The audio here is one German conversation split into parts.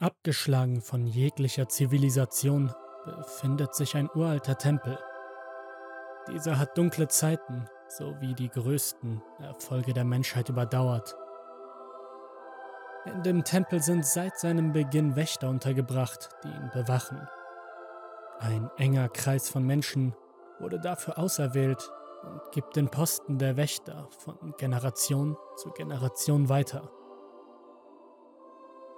Abgeschlagen von jeglicher Zivilisation befindet sich ein uralter Tempel. Dieser hat dunkle Zeiten sowie die größten Erfolge der Menschheit überdauert. In dem Tempel sind seit seinem Beginn Wächter untergebracht, die ihn bewachen. Ein enger Kreis von Menschen wurde dafür auserwählt und gibt den Posten der Wächter von Generation zu Generation weiter.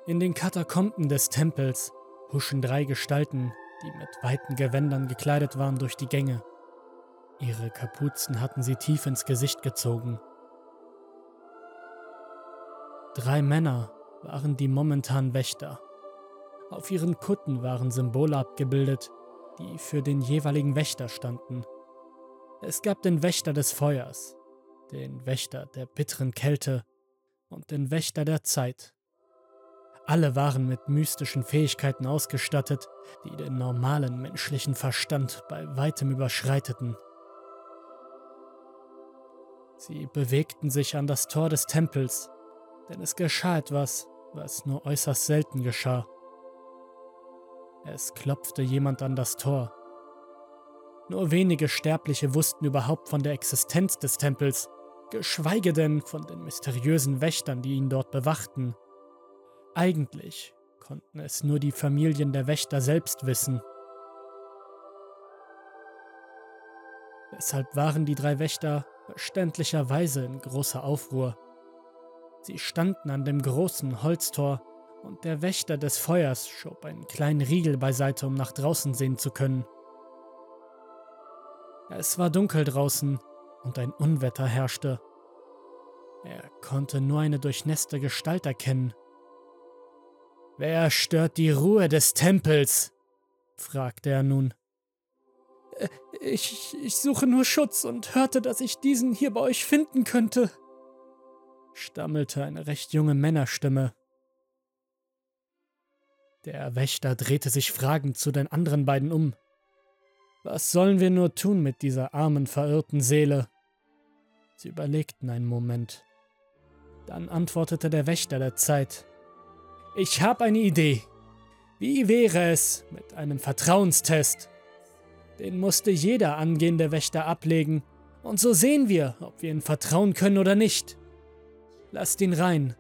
In den Katakomben des Tempels huschen drei Gestalten, die mit weiten Gewändern gekleidet waren, durch die Gänge. Ihre Kapuzen hatten sie tief ins Gesicht gezogen. Drei Männer waren die momentanen Wächter. Auf ihren Kutten waren Symbole abgebildet, die für den jeweiligen Wächter standen. Es gab den Wächter des Feuers, den Wächter der bitteren Kälte und den Wächter der Zeit. Alle waren mit mystischen Fähigkeiten ausgestattet, die den normalen menschlichen Verstand bei weitem überschreiteten. Sie bewegten sich an das Tor des Tempels, denn es geschah etwas, was nur äußerst selten geschah. Es klopfte jemand an das Tor. Nur wenige Sterbliche wussten überhaupt von der Existenz des Tempels, geschweige denn von den mysteriösen Wächtern, die ihn dort bewachten. Eigentlich konnten es nur die Familien der Wächter selbst wissen. Deshalb waren die drei Wächter verständlicherweise in großer Aufruhr. Sie standen an dem großen Holztor und der Wächter des Feuers schob einen kleinen Riegel beiseite, um nach draußen sehen zu können. Es war dunkel draußen und ein Unwetter herrschte. Er konnte nur eine durchnässte Gestalt erkennen. Wer stört die Ruhe des Tempels? fragte er nun. Äh, ich, ich suche nur Schutz und hörte, dass ich diesen hier bei euch finden könnte, stammelte eine recht junge Männerstimme. Der Wächter drehte sich fragend zu den anderen beiden um. Was sollen wir nur tun mit dieser armen, verirrten Seele? Sie überlegten einen Moment. Dann antwortete der Wächter der Zeit. Ich habe eine Idee. Wie wäre es mit einem Vertrauenstest? Den musste jeder angehende Wächter ablegen, und so sehen wir, ob wir ihm vertrauen können oder nicht. Lasst ihn rein.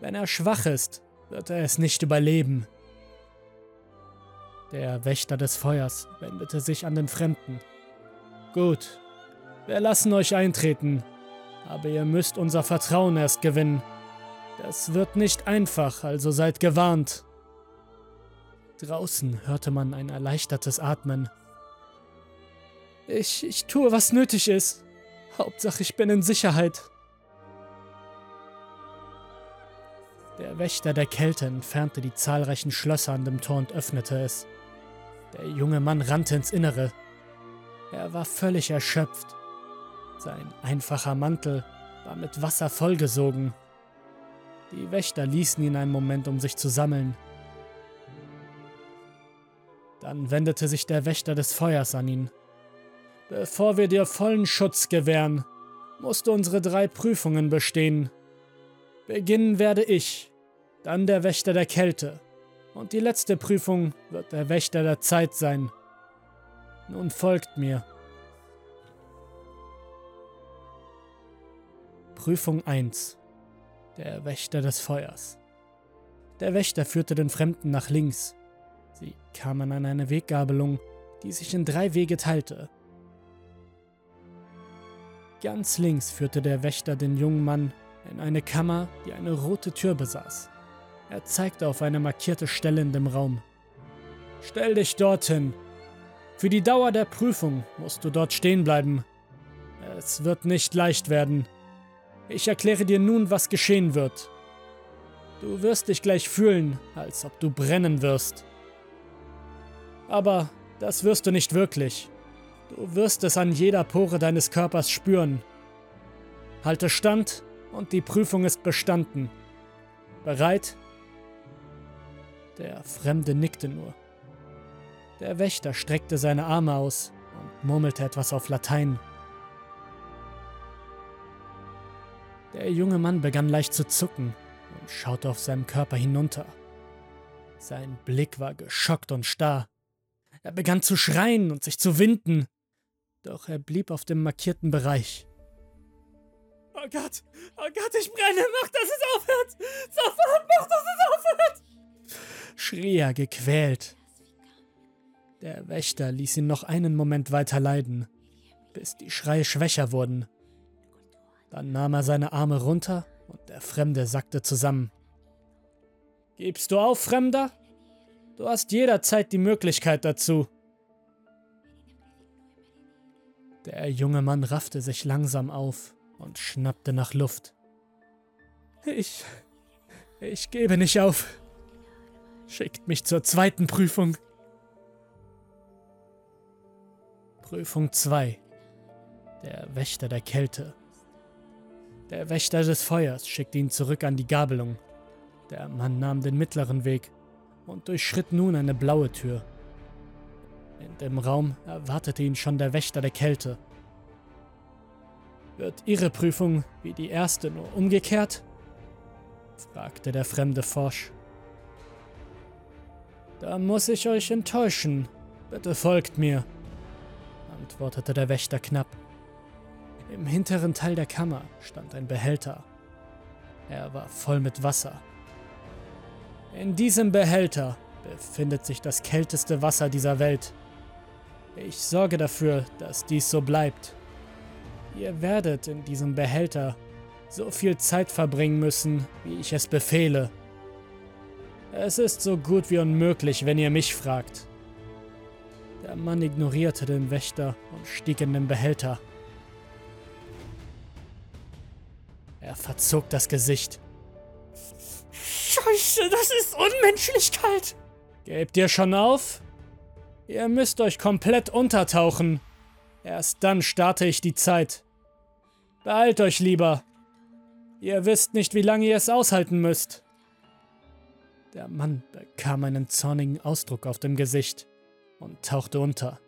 Wenn er schwach ist, wird er es nicht überleben. Der Wächter des Feuers wendete sich an den Fremden. Gut, wir lassen euch eintreten, aber ihr müsst unser Vertrauen erst gewinnen. Das wird nicht einfach, also seid gewarnt. Draußen hörte man ein erleichtertes Atmen. Ich, ich tue, was nötig ist. Hauptsache, ich bin in Sicherheit. Der Wächter der Kälte entfernte die zahlreichen Schlösser an dem Tor und öffnete es. Der junge Mann rannte ins Innere. Er war völlig erschöpft. Sein einfacher Mantel war mit Wasser vollgesogen. Die Wächter ließen ihn einen Moment, um sich zu sammeln. Dann wendete sich der Wächter des Feuers an ihn. Bevor wir dir vollen Schutz gewähren, musst du unsere drei Prüfungen bestehen. Beginnen werde ich, dann der Wächter der Kälte und die letzte Prüfung wird der Wächter der Zeit sein. Nun folgt mir. Prüfung 1 Der Wächter des Feuers Der Wächter führte den Fremden nach links. Sie kamen an eine Weggabelung, die sich in drei Wege teilte. Ganz links führte der Wächter den jungen Mann in eine Kammer, die eine rote Tür besaß. Er zeigte auf eine markierte Stelle in dem Raum. Stell dich dorthin. Für die Dauer der Prüfung musst du dort stehen bleiben. Es wird nicht leicht werden. Ich erkläre dir nun, was geschehen wird. Du wirst dich gleich fühlen, als ob du brennen wirst. Aber das wirst du nicht wirklich. Du wirst es an jeder Pore deines Körpers spüren. Halte stand und die Prüfung ist bestanden. Bereit? Der Fremde nickte nur. Der Wächter streckte seine Arme aus und murmelte etwas auf Latein. Der junge Mann begann leicht zu zucken und schaute auf seinem Körper hinunter. Sein Blick war geschockt und starr. Er begann zu schreien und sich zu winden. Doch er blieb auf dem markierten Bereich. Oh Gott, oh Gott, ich brenne, mach, dass es aufhört! Sofort, mach, dass es aufhört! schrie er gequält. Der Wächter ließ ihn noch einen Moment weiter leiden, bis die Schreie schwächer wurden. Dann nahm er seine Arme runter und der Fremde sackte zusammen. Gibst du auf, Fremder? Du hast jederzeit die Möglichkeit dazu. Der junge Mann raffte sich langsam auf und schnappte nach Luft. Ich. Ich gebe nicht auf. Schickt mich zur zweiten Prüfung. Prüfung 2. Der Wächter der Kälte. Der Wächter des Feuers schickte ihn zurück an die Gabelung. Der Mann nahm den mittleren Weg und durchschritt nun eine blaue Tür. In dem Raum erwartete ihn schon der Wächter der Kälte. Wird Ihre Prüfung wie die erste nur umgekehrt? fragte der Fremde forsch. Da muss ich euch enttäuschen. Bitte folgt mir, antwortete der Wächter knapp. Im hinteren Teil der Kammer stand ein Behälter. Er war voll mit Wasser. In diesem Behälter befindet sich das kälteste Wasser dieser Welt. Ich sorge dafür, dass dies so bleibt. Ihr werdet in diesem Behälter so viel Zeit verbringen müssen, wie ich es befehle. Es ist so gut wie unmöglich, wenn ihr mich fragt. Der Mann ignorierte den Wächter und stieg in den Behälter. Er verzog das Gesicht. Scheiße, das ist unmenschlich kalt. Gebt ihr schon auf? Ihr müsst euch komplett untertauchen. Erst dann starte ich die Zeit. Beeilt euch lieber. Ihr wisst nicht, wie lange ihr es aushalten müsst. Der Mann bekam einen zornigen Ausdruck auf dem Gesicht und tauchte unter.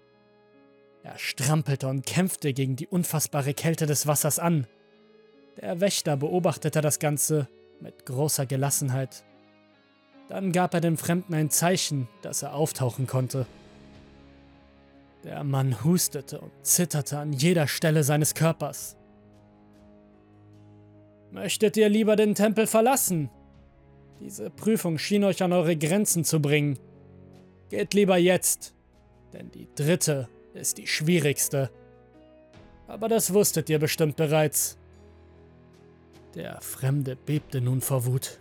Er strampelte und kämpfte gegen die unfassbare Kälte des Wassers an. Der Wächter beobachtete das Ganze mit großer Gelassenheit. Dann gab er dem Fremden ein Zeichen, dass er auftauchen konnte. Der Mann hustete und zitterte an jeder Stelle seines Körpers. Möchtet ihr lieber den Tempel verlassen? Diese Prüfung schien euch an eure Grenzen zu bringen. Geht lieber jetzt, denn die dritte ist die schwierigste. Aber das wusstet ihr bestimmt bereits. Der Fremde bebte nun vor Wut.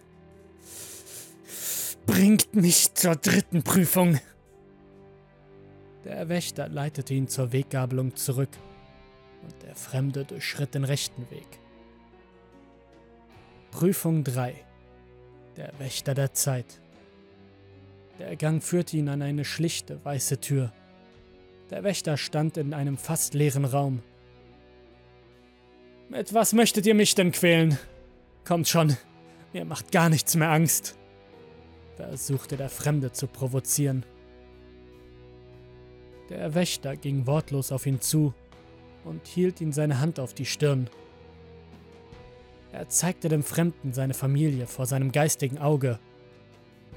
Bringt mich zur dritten Prüfung! Der Wächter leitete ihn zur Weggabelung zurück und der Fremde durchschritt den rechten Weg. Prüfung 3 Der Wächter der Zeit Der Gang führte ihn an eine schlichte, weiße Tür. Der Wächter stand in einem fast leeren Raum. Mit was möchtet ihr mich denn quälen? Kommt schon, mir macht gar nichts mehr Angst, versuchte der Fremde zu provozieren. Der Wächter ging wortlos auf ihn zu und hielt ihm seine Hand auf die Stirn. Er zeigte dem Fremden seine Familie vor seinem geistigen Auge.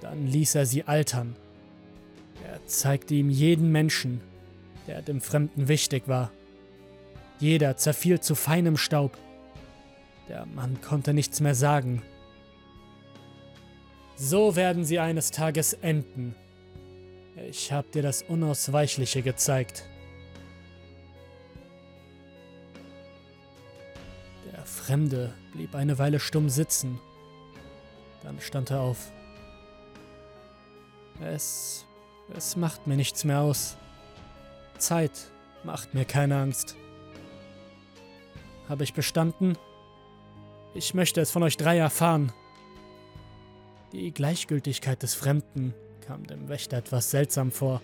Dann ließ er sie altern. Er zeigte ihm jeden Menschen, der dem Fremden wichtig war. Jeder zerfiel zu feinem Staub. Der Mann konnte nichts mehr sagen. So werden sie eines Tages enden. Ich hab dir das Unausweichliche gezeigt. Der Fremde blieb eine Weile stumm sitzen. Dann stand er auf. Es. es macht mir nichts mehr aus. Zeit macht mir keine Angst. Habe ich bestanden? Ich möchte es von euch drei erfahren. Die Gleichgültigkeit des Fremden kam dem Wächter etwas seltsam vor.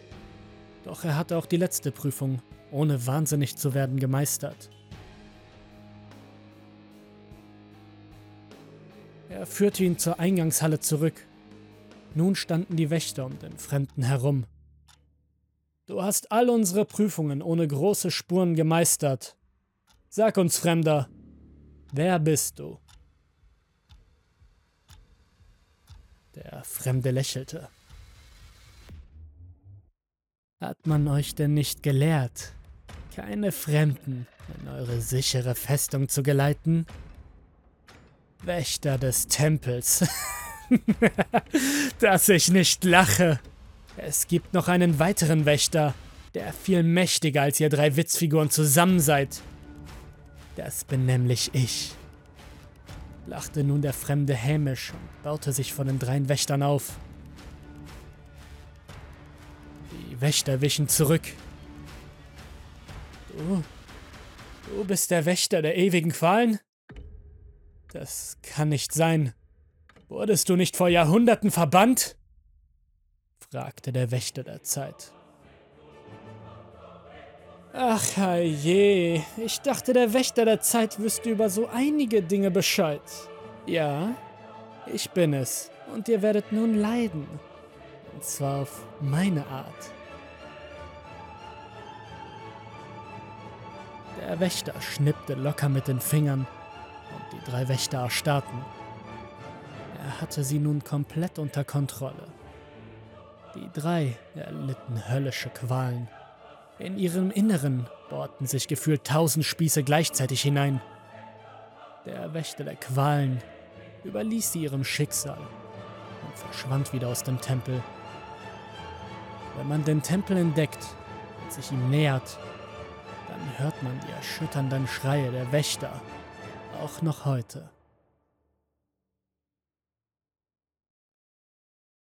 Doch er hatte auch die letzte Prüfung, ohne wahnsinnig zu werden, gemeistert. Er führte ihn zur Eingangshalle zurück. Nun standen die Wächter um den Fremden herum. Du hast all unsere Prüfungen ohne große Spuren gemeistert. Sag uns, Fremder, wer bist du? Der Fremde lächelte. Hat man euch denn nicht gelehrt, keine Fremden in eure sichere Festung zu geleiten? Wächter des Tempels. Dass ich nicht lache. Es gibt noch einen weiteren Wächter, der viel mächtiger als ihr drei Witzfiguren zusammen seid. Das bin nämlich ich. Lachte nun der Fremde hämisch und baute sich von den dreien Wächtern auf. Die Wächter wichen zurück. Du, du bist der Wächter der ewigen Qualen? Das kann nicht sein. Wurdest du nicht vor Jahrhunderten verbannt? fragte der Wächter der Zeit. Ach je, ich dachte, der Wächter der Zeit wüsste über so einige Dinge Bescheid. Ja, ich bin es, und ihr werdet nun leiden. Und zwar auf meine Art. Der Wächter schnippte locker mit den Fingern, und die drei Wächter erstarrten. Er hatte sie nun komplett unter Kontrolle. Die drei erlitten höllische Qualen. In ihrem Inneren bohrten sich gefühlt tausend Spieße gleichzeitig hinein. Der Wächter der Qualen überließ sie ihrem Schicksal und verschwand wieder aus dem Tempel. Wenn man den Tempel entdeckt und sich ihm nähert, dann hört man die erschütternden Schreie der Wächter, auch noch heute.